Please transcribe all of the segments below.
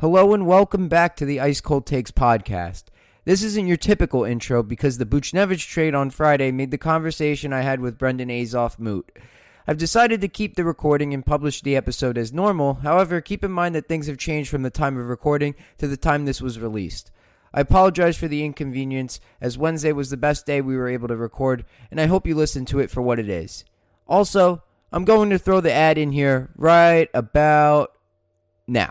Hello and welcome back to the Ice Cold Takes podcast. This isn't your typical intro because the Buchnevich trade on Friday made the conversation I had with Brendan Azoff moot. I've decided to keep the recording and publish the episode as normal. However, keep in mind that things have changed from the time of recording to the time this was released. I apologize for the inconvenience, as Wednesday was the best day we were able to record, and I hope you listen to it for what it is. Also, I'm going to throw the ad in here right about now.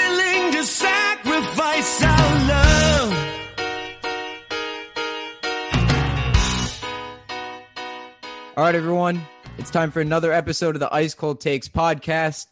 All right, everyone. It's time for another episode of the Ice Cold Takes podcast.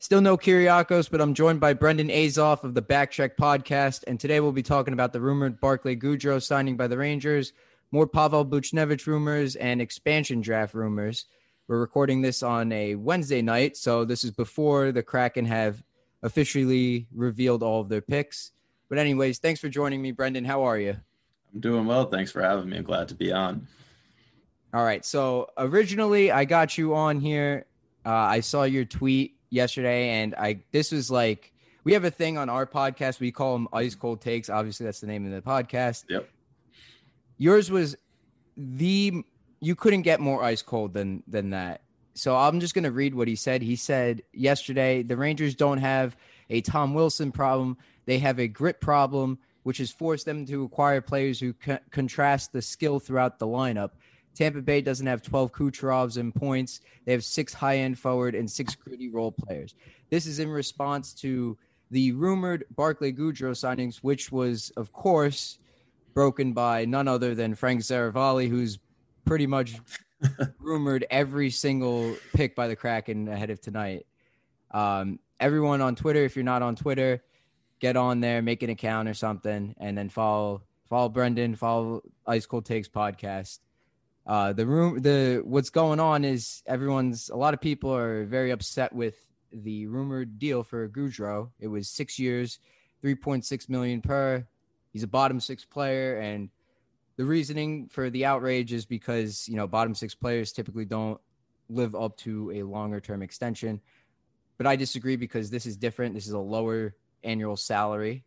Still no Kyriakos, but I'm joined by Brendan Azoff of the Backcheck podcast. And today we'll be talking about the rumored Barclay Goodrow signing by the Rangers, more Pavel Buchnevich rumors, and expansion draft rumors. We're recording this on a Wednesday night, so this is before the Kraken have officially revealed all of their picks. But, anyways, thanks for joining me, Brendan. How are you? I'm doing well. Thanks for having me. I'm glad to be on. All right. So originally, I got you on here. Uh, I saw your tweet yesterday, and I this was like we have a thing on our podcast. We call them ice cold takes. Obviously, that's the name of the podcast. Yep. Yours was the you couldn't get more ice cold than than that. So I'm just gonna read what he said. He said yesterday the Rangers don't have a Tom Wilson problem; they have a grit problem, which has forced them to acquire players who co- contrast the skill throughout the lineup. Tampa Bay doesn't have 12 Kucherovs in points. They have six high end forward and six gritty role players. This is in response to the rumored Barclay Goodrow signings, which was, of course, broken by none other than Frank Seravalli, who's pretty much rumored every single pick by the Kraken ahead of tonight. Um, everyone on Twitter, if you're not on Twitter, get on there, make an account or something, and then follow follow Brendan, follow Ice Cold Takes podcast. Uh, the room, the what's going on is everyone's. A lot of people are very upset with the rumored deal for Goodrow. It was six years, three point six million per. He's a bottom six player, and the reasoning for the outrage is because you know bottom six players typically don't live up to a longer term extension. But I disagree because this is different. This is a lower annual salary.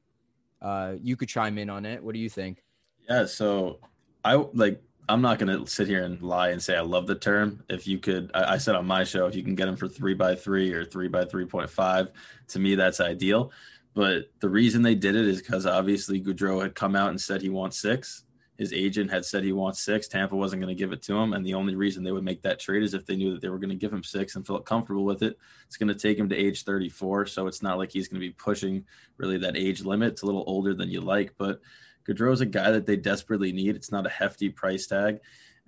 Uh, you could chime in on it. What do you think? Yeah. So I like. I'm not gonna sit here and lie and say I love the term. If you could, I, I said on my show, if you can get them for three by three or three by three point five, to me that's ideal. But the reason they did it is because obviously Goodrow had come out and said he wants six. His agent had said he wants six. Tampa wasn't going to give it to him, and the only reason they would make that trade is if they knew that they were going to give him six and felt comfortable with it. It's going to take him to age 34, so it's not like he's going to be pushing really that age limit. It's a little older than you like, but Goodrow's a guy that they desperately need. It's not a hefty price tag.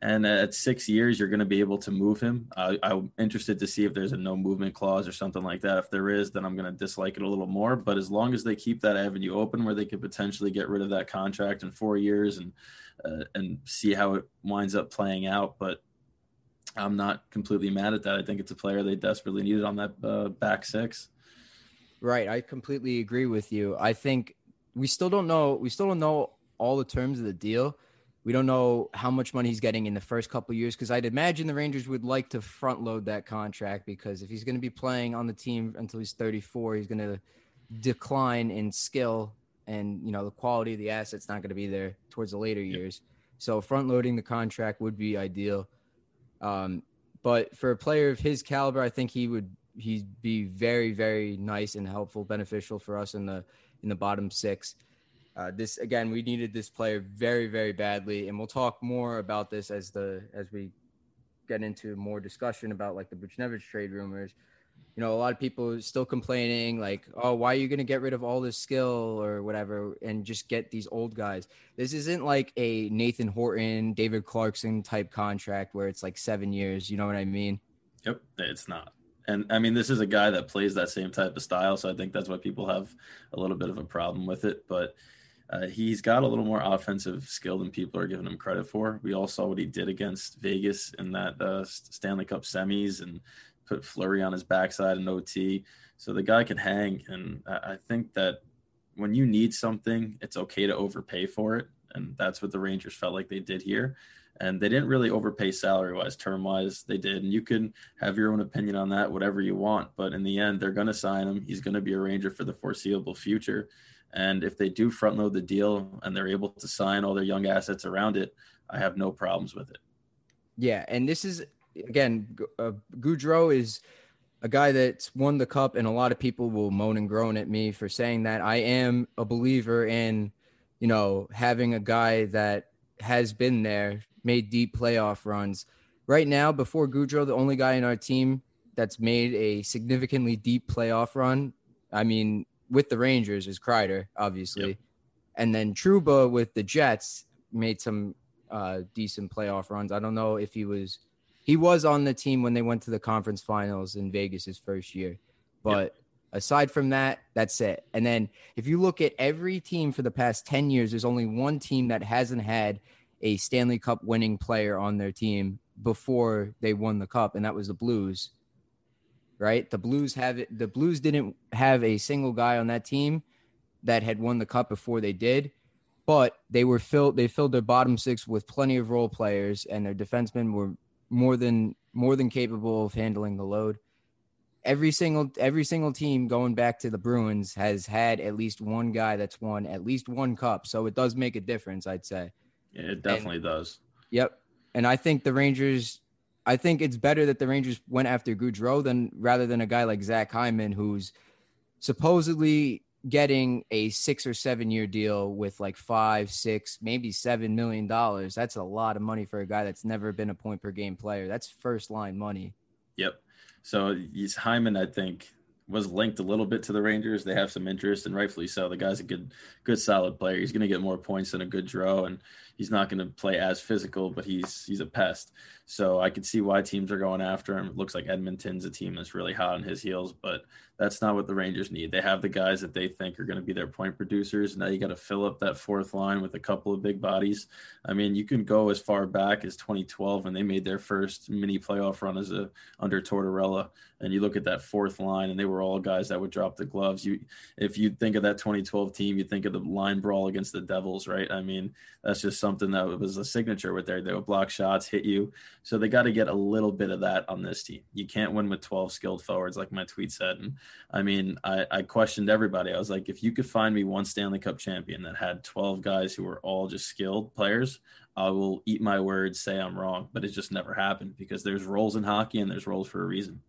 And at six years, you're going to be able to move him. I'm interested to see if there's a no movement clause or something like that. If there is, then I'm going to dislike it a little more. But as long as they keep that avenue open where they could potentially get rid of that contract in four years and uh, and see how it winds up playing out. But I'm not completely mad at that. I think it's a player they desperately needed on that uh, back six. Right. I completely agree with you. I think we still don't know. We still don't know all the terms of the deal. We don't know how much money he's getting in the first couple years because I'd imagine the Rangers would like to front load that contract because if he's going to be playing on the team until he's 34, he's going to decline in skill and you know the quality of the asset's not going to be there towards the later years. So front loading the contract would be ideal. Um, but for a player of his caliber, I think he would he'd be very very nice and helpful, beneficial for us in the in the bottom six. Uh, this again, we needed this player very, very badly, and we'll talk more about this as the as we get into more discussion about like the Buchnevich trade rumors. you know, a lot of people still complaining, like, oh, why are you going to get rid of all this skill or whatever and just get these old guys? This isn't like a Nathan Horton, David Clarkson type contract where it's like seven years. You know what I mean? Yep, it's not. And I mean, this is a guy that plays that same type of style. So I think that's why people have a little bit of a problem with it. But uh, he's got a little more offensive skill than people are giving him credit for. We all saw what he did against Vegas in that uh, Stanley Cup semis and put Fleury on his backside in OT. So the guy can hang. And I think that when you need something, it's okay to overpay for it. And that's what the Rangers felt like they did here and they didn't really overpay salary wise, term wise. They did, and you can have your own opinion on that, whatever you want. But in the end, they're going to sign him. He's going to be a Ranger for the foreseeable future. And if they do front load the deal and they're able to sign all their young assets around it, I have no problems with it. Yeah, and this is again, uh, Goodrow is a guy that's won the cup, and a lot of people will moan and groan at me for saying that. I am a believer in, you know, having a guy that has been there, made deep playoff runs. Right now, before Goodrow, the only guy in our team that's made a significantly deep playoff run, I mean, with the Rangers is Kreider, obviously. Yep. And then Trouba with the Jets made some uh, decent playoff runs. I don't know if he was he was on the team when they went to the conference finals in Vegas his first year. But yep. aside from that, that's it. And then if you look at every team for the past 10 years, there's only one team that hasn't had a Stanley Cup winning player on their team before they won the cup, and that was the Blues. Right? The Blues have it. The Blues didn't have a single guy on that team that had won the cup before they did, but they were filled. They filled their bottom six with plenty of role players, and their defensemen were more than more than capable of handling the load. Every single every single team going back to the Bruins has had at least one guy that's won at least one cup, so it does make a difference. I'd say. It definitely and, does. Yep. And I think the Rangers, I think it's better that the Rangers went after Goodrow than rather than a guy like Zach Hyman, who's supposedly getting a six or seven year deal with like five, six, maybe seven million dollars. That's a lot of money for a guy that's never been a point per game player. That's first line money. Yep. So he's Hyman, I think, was linked a little bit to the Rangers. They have some interest, and rightfully so. The guy's a good, good, solid player. He's going to get more points than a Goodrow, and he's not going to play as physical, but he's he's a pest. So I can see why teams are going after him. It looks like Edmonton's a team that's really hot on his heels, but that's not what the Rangers need. They have the guys that they think are going to be their point producers. And now you got to fill up that fourth line with a couple of big bodies. I mean, you can go as far back as 2012 when they made their first mini playoff run as a under Tortorella, and you look at that fourth line, and they were all guys that would drop the gloves. You, if you think of that 2012 team, you think of the line brawl against the Devils, right? I mean, that's just something that was a signature with there. They would block shots, hit you. So they got to get a little bit of that on this team. You can't win with 12 skilled forwards, like my tweet said. And I mean, I, I questioned everybody. I was like, if you could find me one Stanley Cup champion that had 12 guys who were all just skilled players, I will eat my words, say I'm wrong. But it just never happened because there's roles in hockey and there's roles for a reason.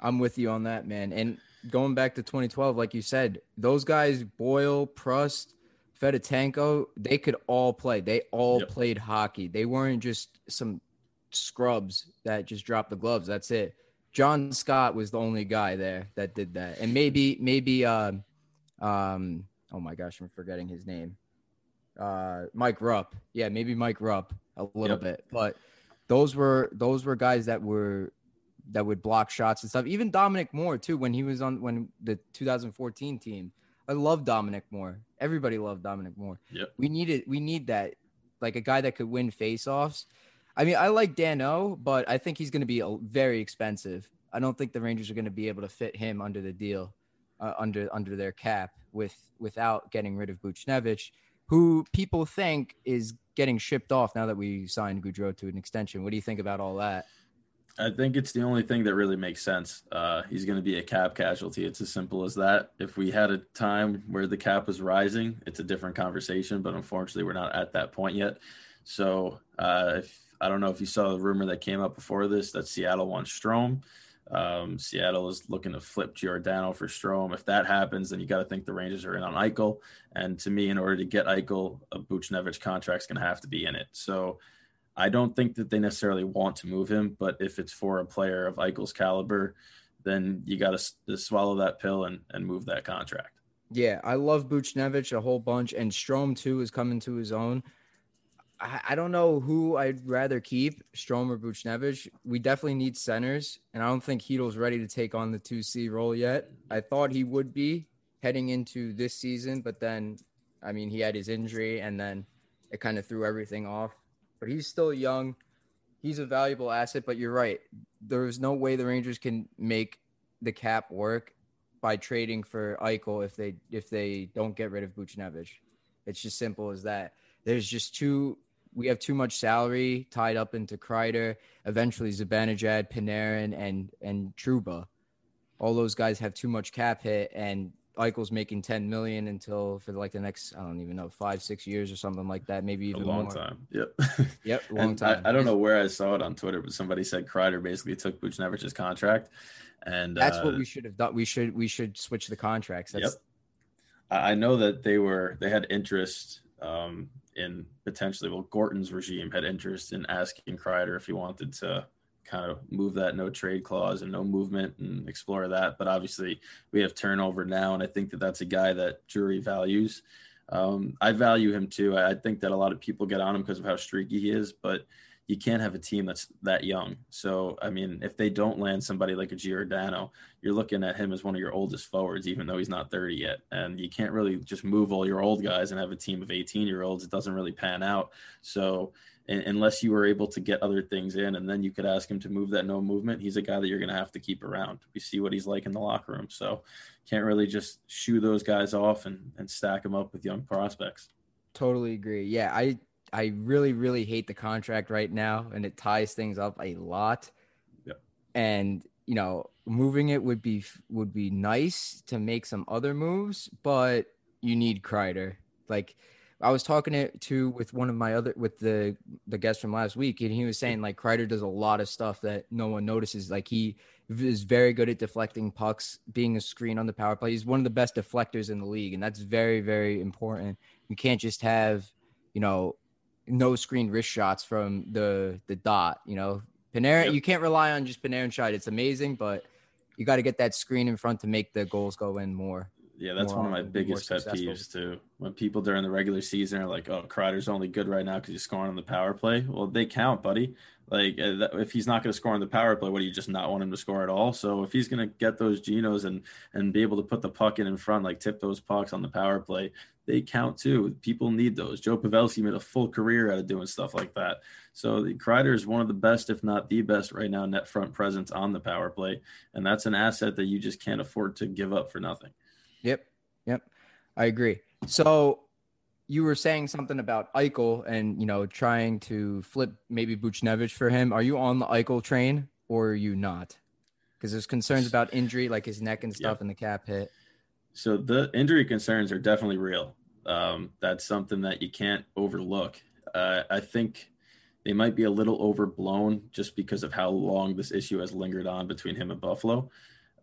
I'm with you on that, man. And going back to 2012, like you said, those guys, Boyle, Prust, Fedotenko, they could all play. They all yep. played hockey. They weren't just some scrubs that just dropped the gloves. That's it. John Scott was the only guy there that did that, and maybe maybe um um oh my gosh, I'm forgetting his name. Uh, Mike Rupp. Yeah, maybe Mike Rupp a little yep. bit, but those were those were guys that were that would block shots and stuff. Even Dominic Moore too when he was on when the 2014 team. I love Dominic Moore. Everybody loved Dominic Moore. Yep. We needed we need that like a guy that could win faceoffs I mean, I like Dan O, but I think he's going to be very expensive. I don't think the Rangers are going to be able to fit him under the deal, uh, under under their cap, with without getting rid of Buchnevich, who people think is getting shipped off now that we signed Goodrow to an extension. What do you think about all that? I think it's the only thing that really makes sense. Uh, he's going to be a cap casualty. It's as simple as that. If we had a time where the cap was rising, it's a different conversation. But unfortunately, we're not at that point yet. So uh, if I don't know if you saw the rumor that came up before this that Seattle wants Strome. Um, Seattle is looking to flip Giordano for Strome. If that happens, then you got to think the Rangers are in on Eichel. And to me, in order to get Eichel, a Buchnevich contract is going to have to be in it. So I don't think that they necessarily want to move him, but if it's for a player of Eichel's caliber, then you got to swallow that pill and, and move that contract. Yeah, I love Buchnevich a whole bunch, and Strome too is coming to his own. I, I don't know who I'd rather keep, Strome or Buchnevich. We definitely need centers, and I don't think Chytil's ready to take on the two C role yet. I thought he would be heading into this season, but then, I mean, he had his injury, and then it kind of threw everything off. But he's still young. He's a valuable asset, but you're right. There's no way the Rangers can make the cap work by trading for Eichel if they if they don't get rid of Buchnevich. It's just simple as that. There's just too we have too much salary tied up into Kreider, eventually Zibanejad, Panarin, and and Trouba. All those guys have too much cap hit, and Eichel's making 10 million until for like the next, I don't even know, five, six years or something like that. Maybe even a long more. time. Yep. Yep. Long time. I, I, don't know where I saw it on Twitter, but somebody said Kreider basically took Buchnevich's contract. And that's uh, what we should have done. We should, we should switch the contracts. That's, yep. I know that they were, they had interest um, in potentially, well, Gorton's regime had interest in asking Kreider if he wanted to kind of move that no trade clause and no movement and explore that. But obviously, we have turnover now, and I think that that's a guy that Drury values. Um, I value him too. I think that a lot of people get on him because of how streaky he is, but you can't have a team that's that young. So, I mean, if they don't land somebody like a Giordano, you're looking at him as one of your oldest forwards, even though he's not 30 yet. And you can't really just move all your old guys and have a team of 18 year olds. It doesn't really pan out. So, unless you were able to get other things in and then you could ask him to move that no movement he's a guy that you're going to have to keep around. We see what he's like in the locker room so can't really just shoo those guys off and, and stack them up with young prospects. Totally agree. Yeah i i really really hate the contract right now and it ties things up a lot. Yep. and you know moving it would be would be nice to make some other moves but you need Kreider. Like I was talking to, to with one of my other with the the guest from last week, and he was saying like Kreider does a lot of stuff that no one notices. Like he is very good at deflecting pucks, being a screen on the power play. He's one of the best deflectors in the league, and that's very very important. You can't just have you know no screen wrist shots from the the dot. You know, Panarin. Yep. You can't rely on just Panarin shot. It's amazing, but you got to get that screen in front to make the goals go in more. Yeah, that's one of my biggest pet peeves too. When people during the regular season are like, "Oh, Kreider's only good right now because he's scoring on the power play." Well, they count, buddy. Like, uh, if he's not going to score on the power play, what do you just not want him to score at all? So if he's going to get those genos and and be able to put the puck in in front, like tip those pucks on the power play, they count too. People need those. Joe Pavelski made a full career out of doing stuff like that. So the Kreider is one of the best, if not the best, right now net front presence on the power play, and that's an asset that you just can't afford to give up for nothing. Yep. Yep. I agree. So you were saying something about Eichel and, you know, trying to flip maybe Buchnevich for him. Are you on the Eichel train or are you not? Because there's concerns about injury, like his neck and stuff yep. and the cap hit. So the injury concerns are definitely real. Um, that's something that you can't overlook. Uh, I think they might be a little overblown just because of how long this issue has lingered on between him and Buffalo.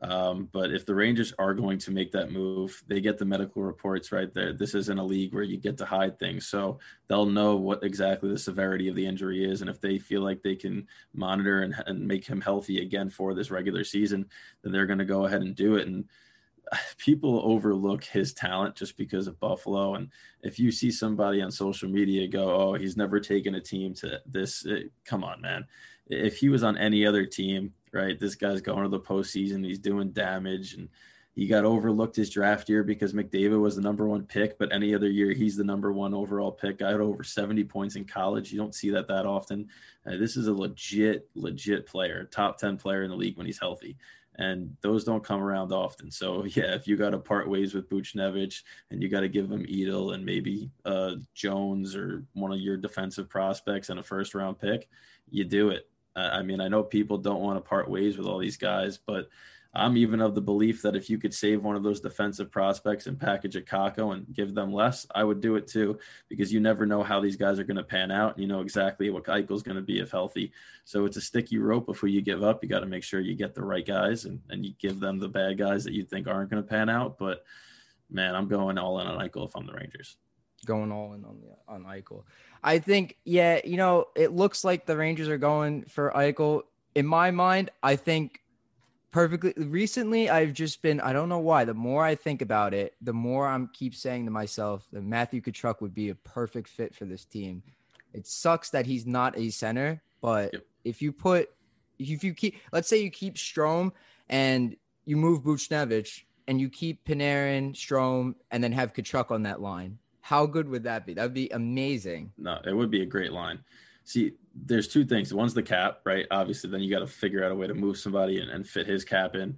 Um, but if the Rangers are going to make that move, they get the medical reports right there. This isn't a league where you get to hide things. So they'll know what exactly the severity of the injury is. And if they feel like they can monitor and, and make him healthy again for this regular season, then they're going to go ahead and do it. And people overlook his talent just because of Buffalo. And if you see somebody on social media go, oh, he's never taken a team to this, come on, man. If he was on any other team, right? This guy's going to the postseason. He's doing damage, and he got overlooked his draft year because McDavid was the number one pick. But any other year, he's the number one overall pick. I had over 70 points in college. You don't see that that often. Uh, this is a legit, legit player, top 10 player in the league when he's healthy. And those don't come around often. So yeah, if you got to part ways with Buchnevich and you got to give him Edel and maybe uh, Jones or one of your defensive prospects and a first round pick, you do it I mean, I know people don't want to part ways with all these guys, but I'm even of the belief that if you could save one of those defensive prospects and package a Kakko and give them less, I would do it too, because you never know how these guys are going to pan out. You know exactly what Eichel's going to be if healthy. So it's a sticky rope before you give up. You got to make sure you get the right guys and, and you give them the bad guys that you think aren't going to pan out. But man, I'm going all in on Eichel if I'm the Rangers. Going all in on the on Eichel. I think, yeah, you know, it looks like the Rangers are going for Eichel. In my mind, I think perfectly recently I've just been I don't know why. The more I think about it, the more I'm keep saying to myself that Matthew Tkachuk would be a perfect fit for this team. It sucks that he's not a center, but Yep. if you put if you keep let's say you keep Strome and you move Buchnevich and you keep Panarin, Strome, and then have Tkachuk on that line. How good would that be? That would be amazing. No, it would be a great line. See, there's two things. One's the cap, right? Obviously, then you got to figure out a way to move somebody and, and fit his cap in.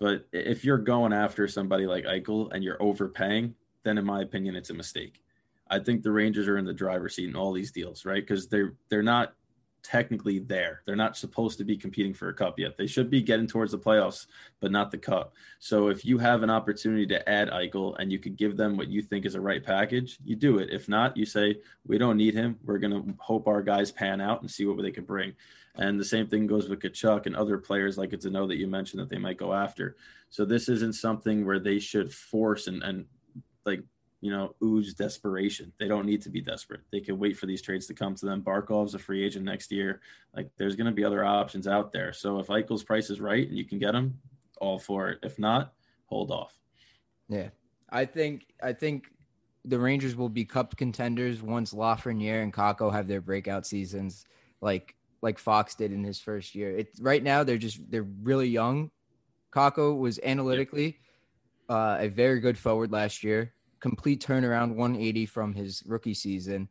But if you're going after somebody like Eichel and you're overpaying, then in my opinion, it's a mistake. I think the Rangers are in the driver's seat in all these deals, right? Because they're they're not technically there. They're not supposed to be competing for a cup yet. They should be getting towards the playoffs, but not the cup. So if you have an opportunity to add Eichel and you could give them what you think is a right package, you do it. If not, you say we don't need him. We're going to hope our guys pan out and see what they can bring. And the same thing goes with Tkachuk and other players like it's a know that you mentioned that they might go after. So this isn't something where they should force and, and like you know, ooze desperation. They don't need to be desperate. They can wait for these trades to come to them. Barkov's a free agent next year. Like, there's going to be other options out there. So if Eichel's price is right and you can get him, all for it. If not, hold off. Yeah, I think I think the Rangers will be cup contenders once Lafreniere and Kakko have their breakout seasons, like like Fox did in his first year. It right now they're just they're really young. Kakko was analytically uh, a very good forward last year, complete turnaround 180 from his rookie season.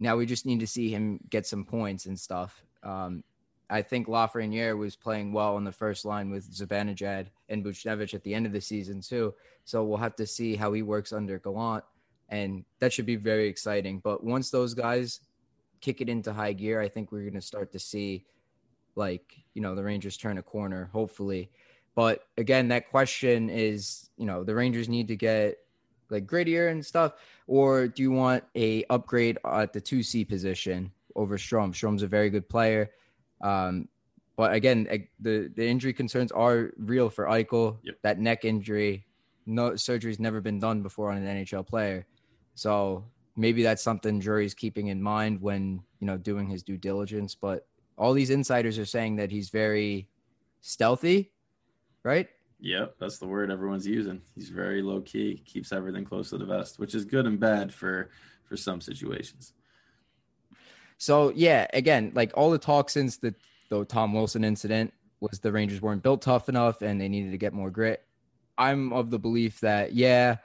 Now we just need to see him get some points and stuff. Um, I think Lafreniere was playing well on the first line with Zibanejad and Buchnevich at the end of the season too. So we'll have to see how he works under Gallant, and that should be very exciting. But once those guys kick it into high gear, I think we're going to start to see, like you know, the Rangers turn a corner, hopefully. But again, that question is, you know, the Rangers need to get like grittier and stuff, or do you want a upgrade at the two C position over Strome? Strome's a very good player. Um, but again, the the injury concerns are real for Eichel. Yep. That neck injury, no surgery's never been done before on an NHL player, so maybe that's something Drury's keeping in mind when you know doing his due diligence. But all these insiders are saying that he's very stealthy, right? Yep, that's the word everyone's using. He's very low key, keeps everything close to the vest, which is good and bad for for some situations. So yeah, again, like all the talk since the the Tom Wilson incident was the Rangers weren't built tough enough and they needed to get more grit. I'm of the belief that yeah,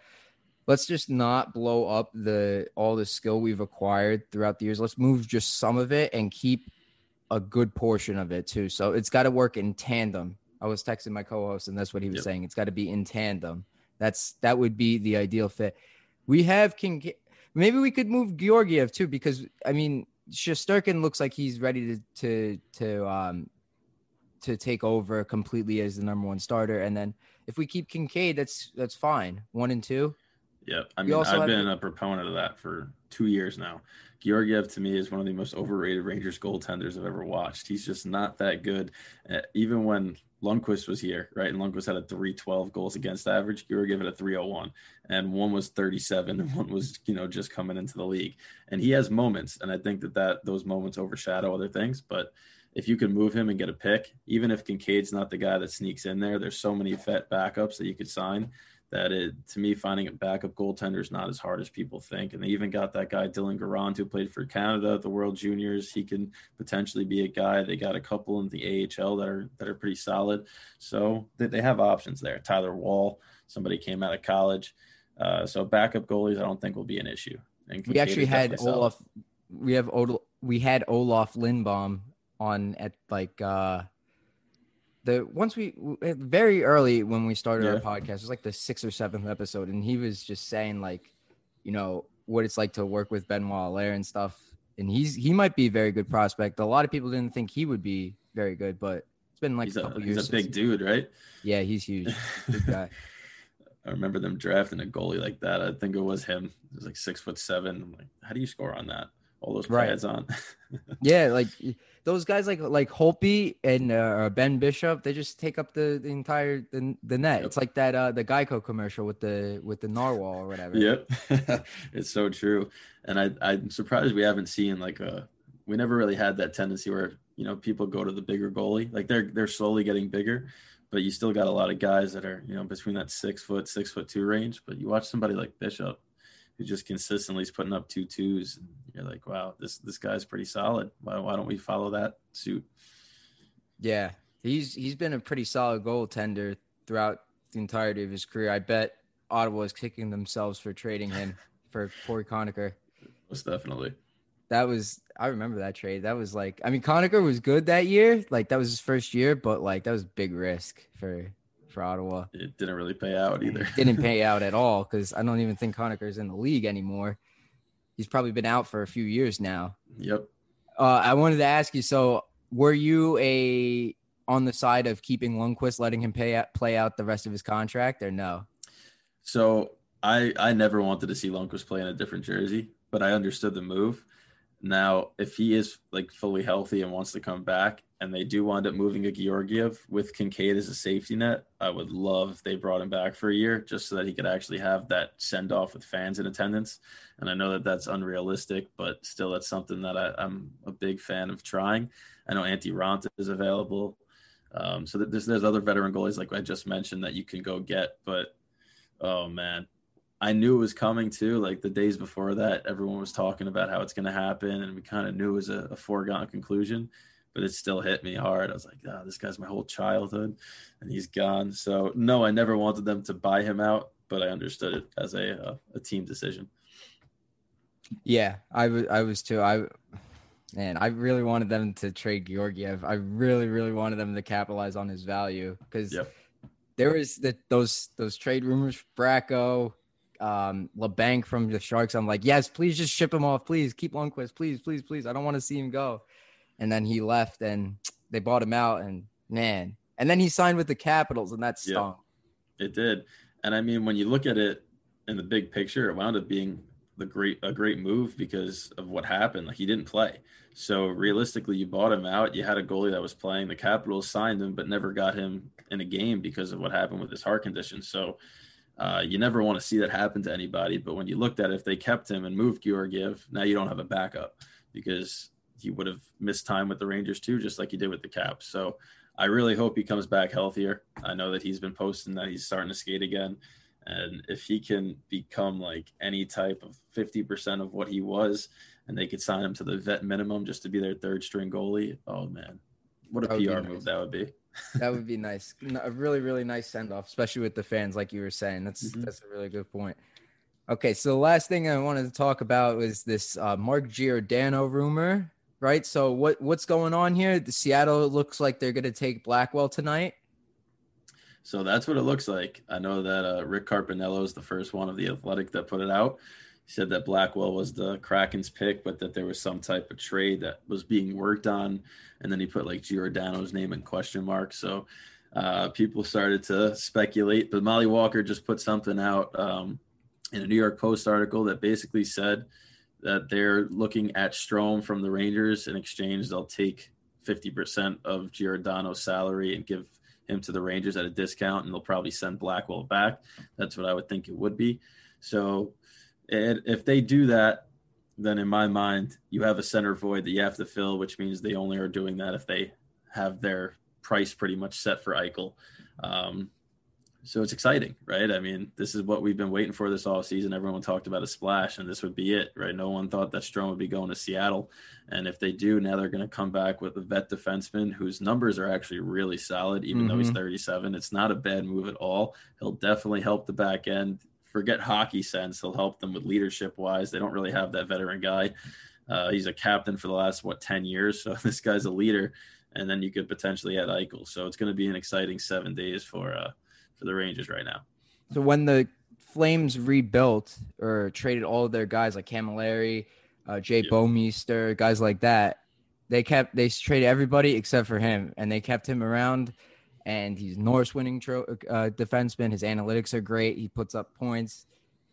let's just not blow up the all the skill we've acquired throughout the years. Let's move just some of it and keep a good portion of it too. So it's got to work in tandem. I was texting my co-host and that's what he was Yep. saying. It's got to be in tandem. That's that would be the ideal fit. We have King. Maybe we could move Georgiev too because I mean Shesterkin looks like he's ready to to to um to take over completely as the number one starter. And then if we keep Kinkaid, that's that's fine. One and two. Yep. I mean, I've been a proponent of that for two years now. Georgiev to me is one of the most overrated Rangers goaltenders I've ever watched. He's just not that good. Uh, even when Lundqvist was here, right? And Lundqvist had a 312 goals against average. Georgiev had a 301. And one was 37 and one was, you know, just coming into the league. And he has moments. And I think that, that those moments overshadow other things. But if you can move him and get a pick, even if Kinkaid's not the guy that sneaks in there, there's so many vet backups that you could sign that it to me finding a backup goaltender is not as hard as people think. And they even got that guy Dylan Garand who played for Canada at the World Juniors. He can potentially be a guy. They got a couple in the AHL that are that are pretty solid. So they, they have options there. Tyler Wall, somebody came out of college. Uh, so backup goalies, I don't think will be an issue. And We actually had. Olaf. We have Odol, we had Olof Lindbom on at like uh the once we very early when we started our podcast. It was like the sixth or seventh episode, and he was just saying like, you know, what it's like to work with Benoit Allaire and stuff. And he's he might be a very good prospect. A lot of people didn't think he would be very good, but it's been like he's a a, couple he's a big dude, right? Yeah, he's huge. Big guy. I remember them drafting a goalie like that. I think it was him. It was like six foot seven. I'm like, how do you score on that? All those Right. on. Yeah, like those guys like like Holpe and uh, Ben Bishop, they just take up the, the entire the, the net. Yep. It's like that uh the Geico commercial with the with the narwhal or whatever. yep, it's so true. And I I'm surprised we haven't seen like a. We never really had that tendency where you know people go to the bigger goalie. Like they're they're slowly getting bigger, but you still got a lot of guys that are you know between that six foot, six foot two range. But you watch somebody like Bishop, who just consistently is putting up two twos, and you're like, wow, this this guy's pretty solid. Why why don't we follow that suit? Yeah, he's he's been a pretty solid goaltender throughout the entirety of his career. I bet Ottawa is kicking themselves for trading him for Cory Conacher. Most definitely. That was I remember that trade. That was like I mean Conacher was good that year. Like that was his first year, but like that was big risk for for Ottawa. It didn't really pay out either. Didn't pay out at all because I don't even think Conacher's in the league anymore. He's probably been out for a few years now. yep. Uh, I wanted to ask you. So, were you a on the side of keeping Lundqvist, letting him pay out, play out the rest of his contract, or no? So I I never wanted to see Lundqvist play in a different jersey, but I understood the move. Now, if he is like fully healthy and wants to come back, and they do wind up moving a Georgiev with Kinkaid as a safety net, I would love they brought him back for a year just so that he could actually have that send off with fans in attendance. And I know that that's unrealistic, but still, that's something that I, I'm a big fan of trying. I know Antti Raanta is available. Um, so there's there's other veteran goalies like I just mentioned that you can go get, but oh man, I knew it was coming too. Like the days before that, everyone was talking about how it's going to happen, and we kind of knew it was a, a, foregone conclusion. But it still hit me hard. I was like, "Ah, oh, this guy's my whole childhood, and he's gone." So no, I never wanted them to buy him out, but I understood it as a a, a team decision. Yeah, I was I was too. I man, I really wanted them to trade Georgiev. I really, really wanted them to capitalize on his value because Yep. there was the, those those trade rumors, Bracco, um, Labanc from the Sharks. I'm like, yes, please just ship him off. Please keep Lundqvist. Please, please, please. I don't want to see him go. And then he left and they bought him out. And man, and then he signed with the Capitals and that Yeah. It did, and I mean, when you look at it in the big picture, it wound up being the great a great move because of what happened. Like he didn't play, so realistically, you bought him out. You had a goalie that was playing. The Capitals signed him, but never got him in a game because of what happened with his heart condition. So. Uh, you never want to see that happen to anybody, but when you looked at it, if they kept him and moved Georgiev, now you don't have a backup because he would have missed time with the Rangers too, just like he did with the Caps. So I really hope he comes back healthier. I know that he's been posting that he's starting to skate again. And if he can become like any type of 50% of what he was, and they could sign him to the vet minimum just to be their third string goalie, oh man, what a That would be PR nice. move that would be. That would be nice. A really, really nice send off, especially with the fans, like you were saying. That's Mhm. that's a really good point. Okay, so the last thing I wanted to talk about was this uh, Mark Giordano rumor, right? So what what's going on here? The Seattle looks like they're going to take Blackwell tonight. So that's what it looks like. I know that uh, Rick Carpiniello is the first one of the Athletic that put it out. He said that Blackwell was the Kraken's pick, but that there was some type of trade that was being worked on, and then he put like Giordano's name in question mark. So uh, people started to speculate, but Mollie Walker just put something out um, in a New York Post article that basically said that they're looking at Strome from the Rangers in exchange. They'll take 50% of Giordano's salary and give him to the Rangers at a discount, and they'll probably send Blackwell back. That's what I would think it would be. So, it, if they do that, then in my mind, you have a center void that you have to fill, which means they only are doing that if they have their price pretty much set for Eichel. Um, so it's exciting, right? I mean, this is what we've been waiting for this all season. Everyone talked about a splash, and this would be it, right? No one thought that Strome would be going to Seattle. And if they do, now they're going to come back with a vet defenseman whose numbers are actually really solid, even though he's Mhm. 37. It's not a bad move at all. He'll definitely help the back end. Forget hockey sense. He'll help them with leadership wise. They don't really have that veteran guy. Uh, he's a captain for the last, what, 10 years. So this guy's a leader. And then you could potentially add Eichel. So it's going to be an exciting seven days for, uh, for the Rangers right now. So when the Flames rebuilt or traded all of their guys like Cammalleri, uh, Jay Yeah. Bouwmeester, guys like that, they kept they traded everybody except for him, and they kept him around. And he's Norris winning tro- uh, defenseman. His analytics are great. He puts up points.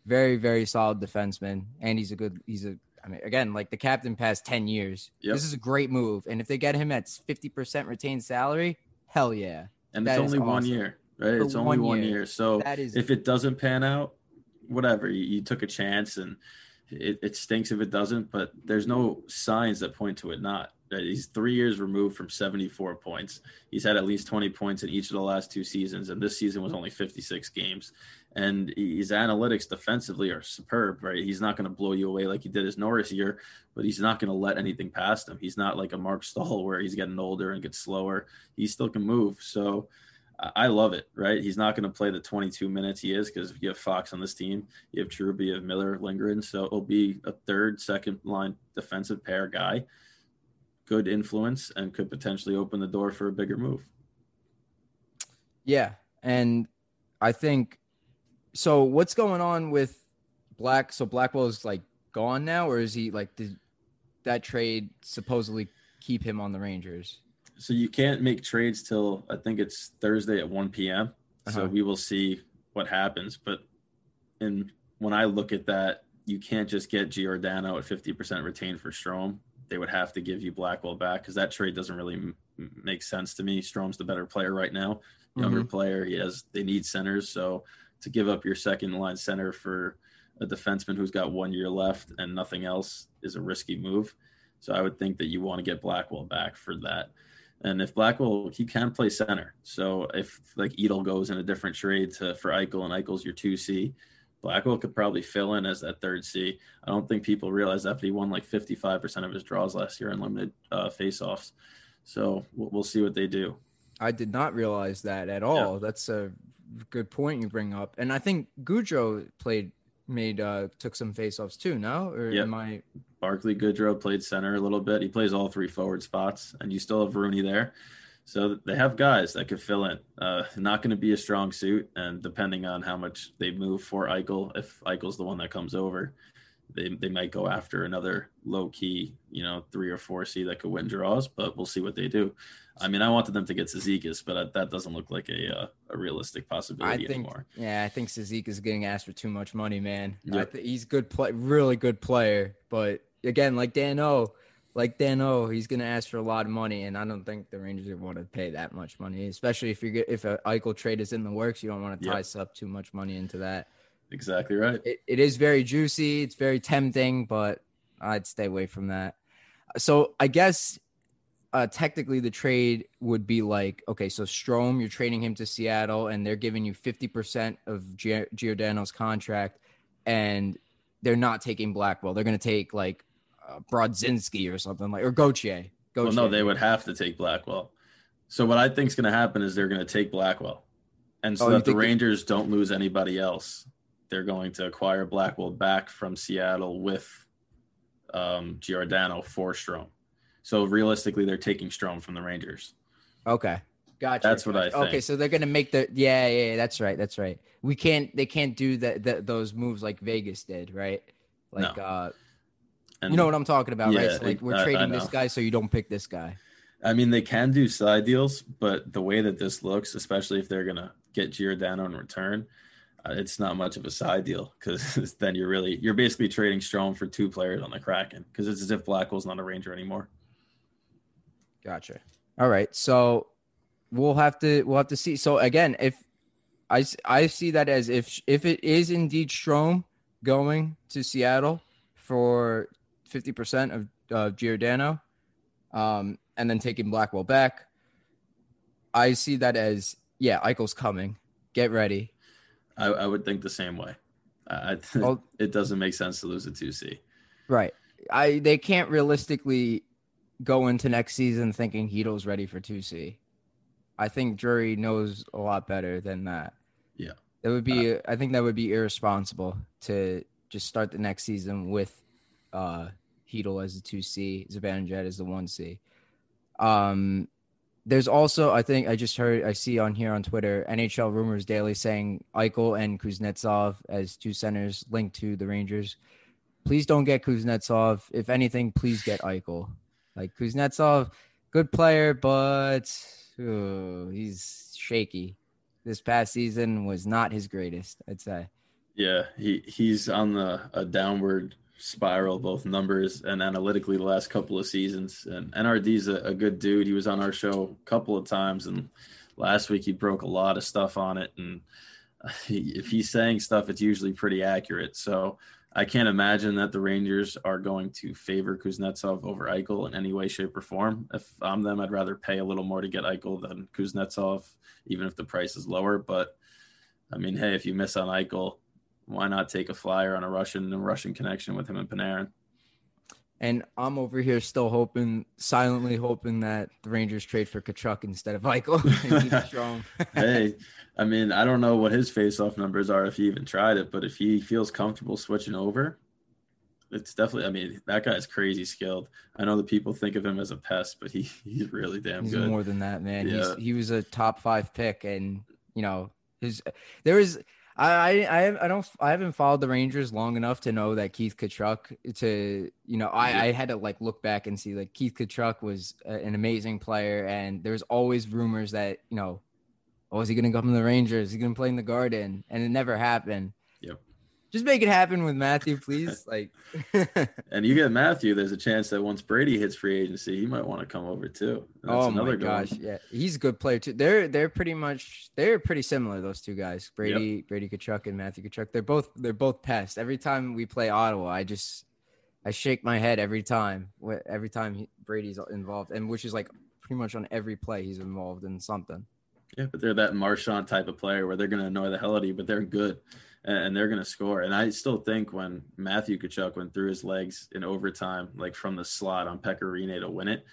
Very very solid defenseman, and he's a good. He's a. I mean, again, like the captain past ten years. Yep. This is a great move, and if they get him at fifty percent retained salary, hell yeah, And That it's only one year, right? For it's only one one year. year. So that is if it doesn't pan out, whatever, you, you took a chance and it, it stinks if it doesn't, but there's no signs that point to it not. He's three years removed from 74 points. He's had at least 20 points in each of the last two seasons, and this season was only 56 games. And his analytics defensively are superb, right? He's not going to blow you away like he did his Norris year, but he's not going to let anything past him. He's not like a Marc Staal where he's getting older and gets slower. He still can move. So I love it, right? He's not going to play the 22 minutes he is because you have Fox on this team, you have Trouba, you have Miller, Lindgren. So it'll be a third, second line defensive pair guy. Good influence and could potentially open the door for a bigger move. Yeah, and I think so. What's going on with Black? So Blackwell is like gone now, or is he like did that trade supposedly keep him on the Rangers? So you can't make trades till I think it's Thursday at 1 p.m. So Uh-huh. we will see what happens. But in when I look at that, you can't just get Giordano at 50% retained for Strome. They would have to give you Blackwell back because that trade doesn't really m- make sense to me. Strome's the better player right now, younger player. He has they need centers, so to give up your second line center for a defenseman who's got one year left and nothing else is a risky move. So I would think that you want to get Blackwell back for that. And if Blackwell, he can play center. So if like Edel goes in a different trade to for Eichel and Eichel's your two C, Blackwell could probably fill in as that third C. I don't think people realize that, but he won like 55% of his draws last year in limited uh, faceoffs. So we'll, we'll see what they do. I did not realize that at all. That's a good point you bring up, and I think Gujo played made uh took some faceoffs too. No, or Yep. am I? Barclay Goodrow played center a little bit. He plays all three forward spots, and you still have Rooney there. So they have guys that could fill in. Uh, not going to be a strong suit, and depending on how much they move for Eichel, if Eichel's the one that comes over, they they might go after another low key, you know, three or four C that could win draws. But we'll see what they do. I mean, I wanted them to get Zizekas, but that doesn't look like a uh, a realistic I possibility think anymore. yeah, I think Sazika is getting asked for too much money, man. I Yep. th- he's good play, really good player, but again, like Dan O, like Dan O, he's gonna ask for a lot of money, and I don't think the Rangers would want to pay that much money, especially if you get if a Eichel trade is in the works. You don't want to Yep. tie up too much money into that. Exactly right. it, it is very juicy. It's very tempting, but I'd stay away from that. So I guess uh, technically the trade would be like, okay, so Strome, you're trading him to Seattle, and they're giving you 50% of Gi- Giordano's contract, and they're not taking Blackwell. They're going to take like uh, Brodzinski or something like, or Gauthier. Well, no, they would have to take Blackwell. So what I think is going to happen is they're going to take Blackwell, and so Oh, that the think they- Rangers don't lose anybody else, they're going to acquire Blackwell back from Seattle with um, Giordano for Strome. So realistically, they're taking Strome from the Rangers. Okay. Gotcha. That's what I think. Okay, so they're gonna make the yeah, yeah, yeah, that's right, that's right. We can't they can't do that that those moves like Vegas did, right? Like No. uh And you know what I'm talking about, right? So like we're I- I trading this guy so you don't pick this guy. I mean, they can do side deals, but the way that this looks, especially if they're going to get Giordano in return, it's not much of a side deal because then you're really you're basically trading Strome for two players on the Kraken because it's as if Blackwell's not a Ranger anymore. Gotcha. All right. So we'll have to we'll have to see. So again, if I I see that as if if it is indeed Strome going to Seattle for 50% of uh, Giordano um and then taking Blackwell back, I see that as yeah, Eichel's coming. Get ready. I, I would think the same way. I, Well- it doesn't make sense to lose a two C. Right. I they can't realistically go into next season thinking Chytil's ready for 2C. I think Drury knows a lot better than that. Yeah. That would be I think that would be irresponsible to just start the next season with uh Chytil as the 2C, Zibanejad as the 1C. Um there's also I think I just heard I see on here on Twitter NHL rumors daily saying Eichel and Kuznetsov as two centers linked to the Rangers please don't get Kuznetsov. If anything, please get Eichel. Like Kuznetsov, good player, but uh, he's shaky. This past season was not his greatest, I'd say. Yeah, he he's on the a downward spiral, both numbers and analytically the last couple of seasons. And NRD's a, a good dude. He was on our show a couple of times, and last week he broke a lot of stuff on it. And uh, he, if he's saying stuff, it's usually pretty accurate. So I can't imagine that the Rangers are going to favor Kuznetsov over Eichel in any way, shape, or form. If I'm them, I'd rather pay a little more to get Eichel than Kuznetsov, even if the price is lower. But I mean, hey, if you miss on Eichel, why not take a flyer on a Russian a Russian connection with him and Panarin? And I'm over here still hoping, silently hoping that the Rangers trade for Tkachuk instead of Eichel and keep it strong. hey, I mean, I don't know what his face-off numbers are if he even tried it, but if he feels comfortable switching over, it's definitely. I mean, that guy's crazy skilled. I know that people think of him as a pest, but he he's really damn He's good. more than that, man. Yeah. He's he was a top five pick, and you know his there is. I, I I don't I haven't followed the Rangers long enough to know that Keith Tkachuk to you know I, I had to like look back and see like Keith Tkachuk was a- an amazing player and there's always rumors that you know oh is he gonna come to the Rangers? Is he gonna play in the Garden? And it never happened. Yep. Just make it happen with Matthew, please. Like, And you get Matthew, there's a chance that once Brady hits free agency, he might want to come over too. And oh my gosh, goal. yeah, he's a good player too. They're they're pretty much they're pretty similar. Those two guys, Brady Brady Tkachuk and Matthew Tkachuk. They're both they're both pests. Every time we play Ottawa, I just I shake my head every time. Every time he, Brady's involved, and which is like pretty much on every play he's involved in something. Yeah, but they're that Marchand type of player where they're going to annoy the hell out of you, but they're good and, they're going to score. And I still think when Matthew Tkachuk went through his legs in overtime, like from the slot on Pecorine to win it,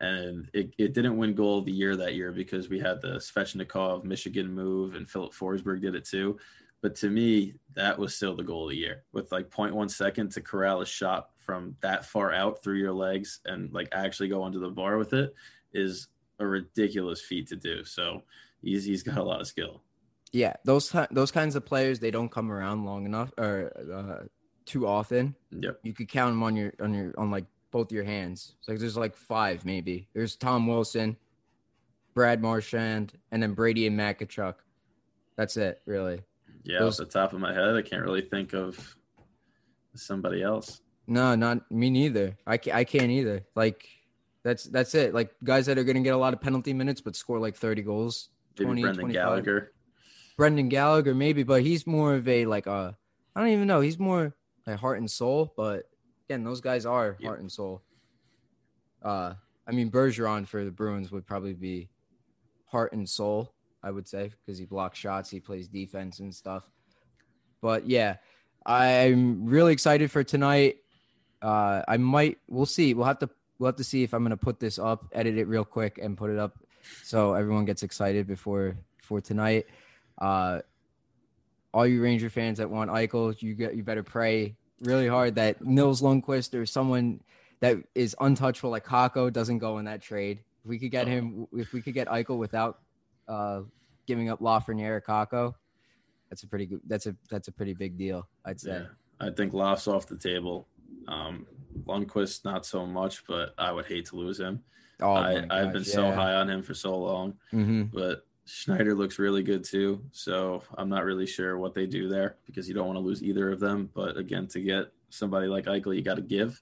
and it, it didn't win goal of the year that year because we had the Svechnikov Michigan move and Filip Forsberg did it too. But to me, that was still the goal of the year with like 0.1 second to corral a shot from that far out through your legs and like actually go under the bar with it is a ridiculous feat to do. So he's he's got a lot of skill. Yeah, those those kinds of players they don't come around long enough or uh, too often. Yep. you could count them on your on your on like both your hands. It's like there's like five maybe. There's Tom Wilson, Brad Marchand, and then Brady and Makachuk. That's it, really. Yeah, Those- off the top of my head, I can't really think of somebody else. No, not me neither. I can't, I can't either. Like that's that's it. Like guys that are gonna get a lot of penalty minutes but score like 30 goals. Maybe 20, Brendan 25. Gallagher. Brendan Gallagher maybe, but he's more of a like uh I don't even know. He's more like heart and soul, but again, those guys are Yeah. heart and soul. Uh I mean Bergeron for the Bruins would probably be heart and soul, I would say, because he blocks shots, he plays defense and stuff. But yeah, I'm really excited for tonight. Uh I might we'll see. We'll have to we'll have to see if I'm gonna put this up, edit it real quick and put it up so everyone gets excited before for tonight. Uh, all you Ranger fans that want Eichel, you get you better pray really hard that Nils Lundqvist or someone that is untouchable like Kakko doesn't go in that trade. If we could get him, if we could get Eichel without uh, giving up Lafreniere or Kakko, that's a pretty good. That's a that's a pretty big deal. I'd say. Yeah, I think Loft's off the table. Um, Lundqvist not so much, but I would hate to lose him. Oh, I I've been gosh, so high on him for so long, hmm but Schneider looks really good too. So I'm not really sure what they do there because you don't want to lose either of them. But again, to get somebody like Eichel, you got to give.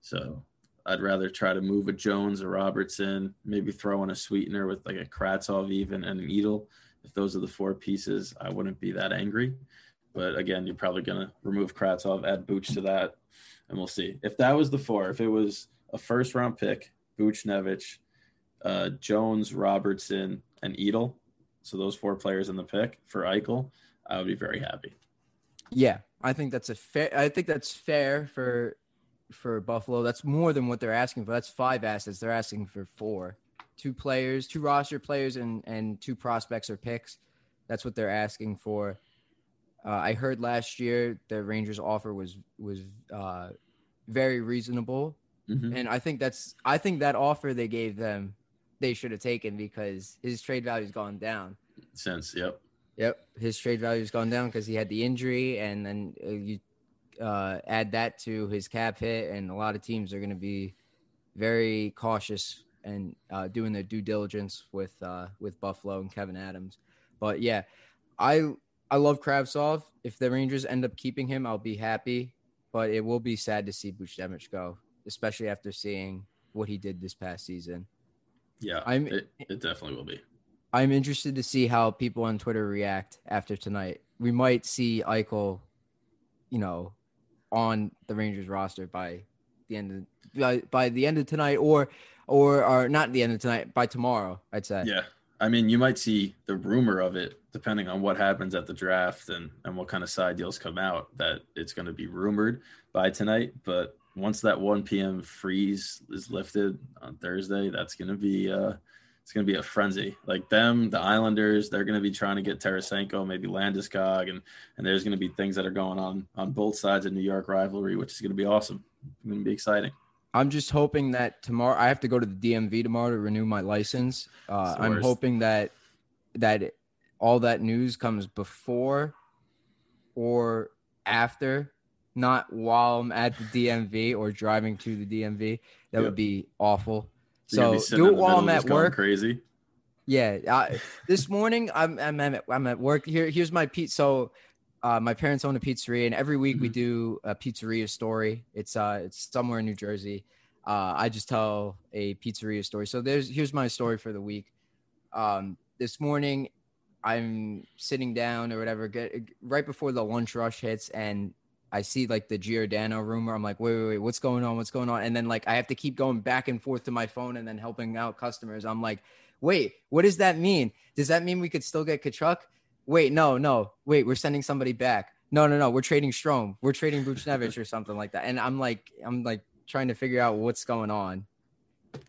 So I'd rather try to move a Jones or Robertson, maybe throw in a sweetener with like a Kravtsov even and an Edel. If those are the four pieces, I wouldn't be that angry. But again, you're probably going to remove Kravtsov, add Booch to that, and we'll see. If that was the four, if it was a first round pick, Buchnevich, uh, Jones, Robertson, and Edel, so those four players in the pick for Eichel, I would be very happy. Yeah, I think that's a fair. I think that's fair for for Buffalo. That's more than what they're asking for. That's five assets. They're asking for four, two players, two roster players, and and two prospects or picks. That's what they're asking for. Uh, I heard last year the Rangers' offer was was uh, very reasonable, Mhm. and I think that's I think that offer they gave them they should have taken because his trade value's gone down. Since, yep. Yep, his trade value's gone down because he had the injury, and then uh, you uh, add that to his cap hit, and a lot of teams are going to be very cautious and uh, doing their due diligence with uh, with Buffalo and Kevyn Adams. But yeah, I I love Kravtsov. If the Rangers end up keeping him, I'll be happy. But it will be sad to see Buchnevich go, especially after seeing what he did this past season. Yeah, I'm- it, it definitely will be. I'm interested to see how people on Twitter react after tonight. We might see Eichel, you know, on the Rangers roster by the end of by, by the end of tonight, or or or not the end of tonight by tomorrow. I'd say. Yeah. I mean, you might see the rumor of it depending on what happens at the draft and, and what kind of side deals come out that it's going to be rumored by tonight. But once that 1 p.m. freeze is lifted on Thursday, that's going to be uh, it's going to be a frenzy. Like them, the Islanders, they're going to be trying to get Tarasenko, maybe Landeskog, and and there's going to be things that are going on on both sides of New York rivalry, which is going to be awesome. It's going to be exciting. I'm just hoping that tomorrow I have to go to the DMV tomorrow to renew my license. Uh, I'm hoping that that all that news comes before or after, not while I'm at the DMV or driving to the DMV. That Yep. would be awful. So sitting do it while I'm at work. Crazy. Yeah, I, this morning I'm I'm at, I'm at work. Here here's my pizza. So uh, my parents own a pizzeria, and every week we Mm-hmm. do a pizzeria story. It's uh it's somewhere in New Jersey. Uh, I just tell a pizzeria story. So there's here's my story for the week. Um, this morning I'm sitting down or whatever, get right before the lunch rush hits, and I see like the Giordano rumor. I'm like, wait, wait, wait, what's going on? What's going on? And then like I have to keep going back and forth to my phone and then helping out customers. I'm like, wait, what does that mean? Does that mean we could still get Tkachuk? Wait, no, no, wait, we're sending somebody back. No, no, no, we're trading Strome. We're trading Buchnevich or something like that. And I'm like, I'm like trying to figure out what's going on.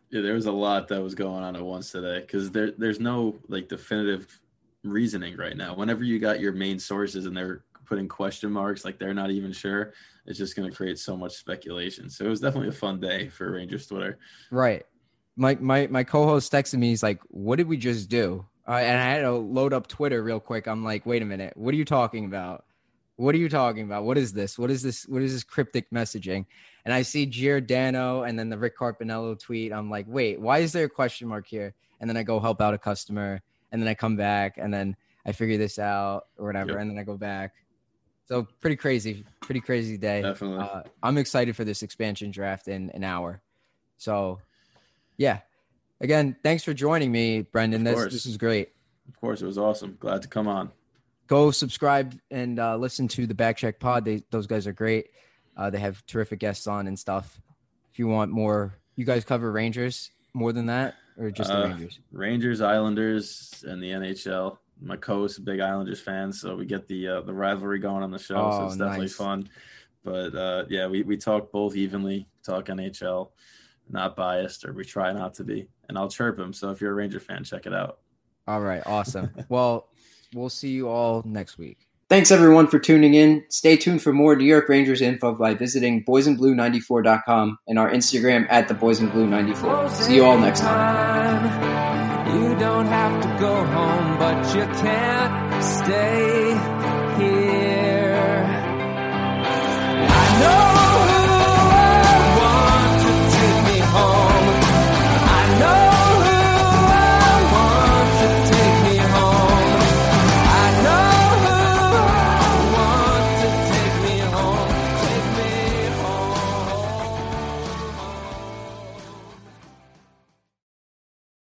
Yeah, there was a lot that was going on at once today because there there's no like definitive reasoning right now. Whenever you got your main sources and they're putting question marks, like they're not even sure, it's just going to create so much speculation. So it was definitely a fun day for Rangers Twitter. Right. My my my co-host texted me. He's like, "What did we just do?" Uh, and I had to load up Twitter real quick. I'm like, "Wait a minute. What are you talking about? What are you talking about? What is this? What is this? What is this cryptic messaging?" And I see Giordano and then the Rick Carpiniello tweet. I'm like, "Wait, why is there a question mark here?" And then I go help out a customer, and then I come back, and then I figure this out or whatever, Yep. and then I go back. So pretty crazy, pretty crazy day. Definitely. Uh, I'm excited for this expansion draft in an hour. So, yeah. Again, thanks for joining me, Brendan. This this is great. Of course, it was awesome. Glad to come on. Go subscribe and uh, listen to the Backcheck Pod. They, those guys are great. Uh, they have terrific guests on and stuff. If you want more, you guys cover Rangers more than that, or just the Uh, Rangers? Rangers, Islanders, and the NHL. My co-host, a big Islanders fan, so we get the uh, the rivalry going on the show. so Oh, it's definitely nice. fun. But uh, yeah, we, we talk both evenly. Talk NHL, not biased, or we try not to be. And I'll chirp him. So if you're a Ranger fan, check it out. All right, awesome. well, we'll see you all next week. Thanks everyone for tuning in. Stay tuned for more New York Rangers info by visiting boysandblue94.com and our Instagram at the boysandblue94. See you all next time. You don't have to go home, but you can't stay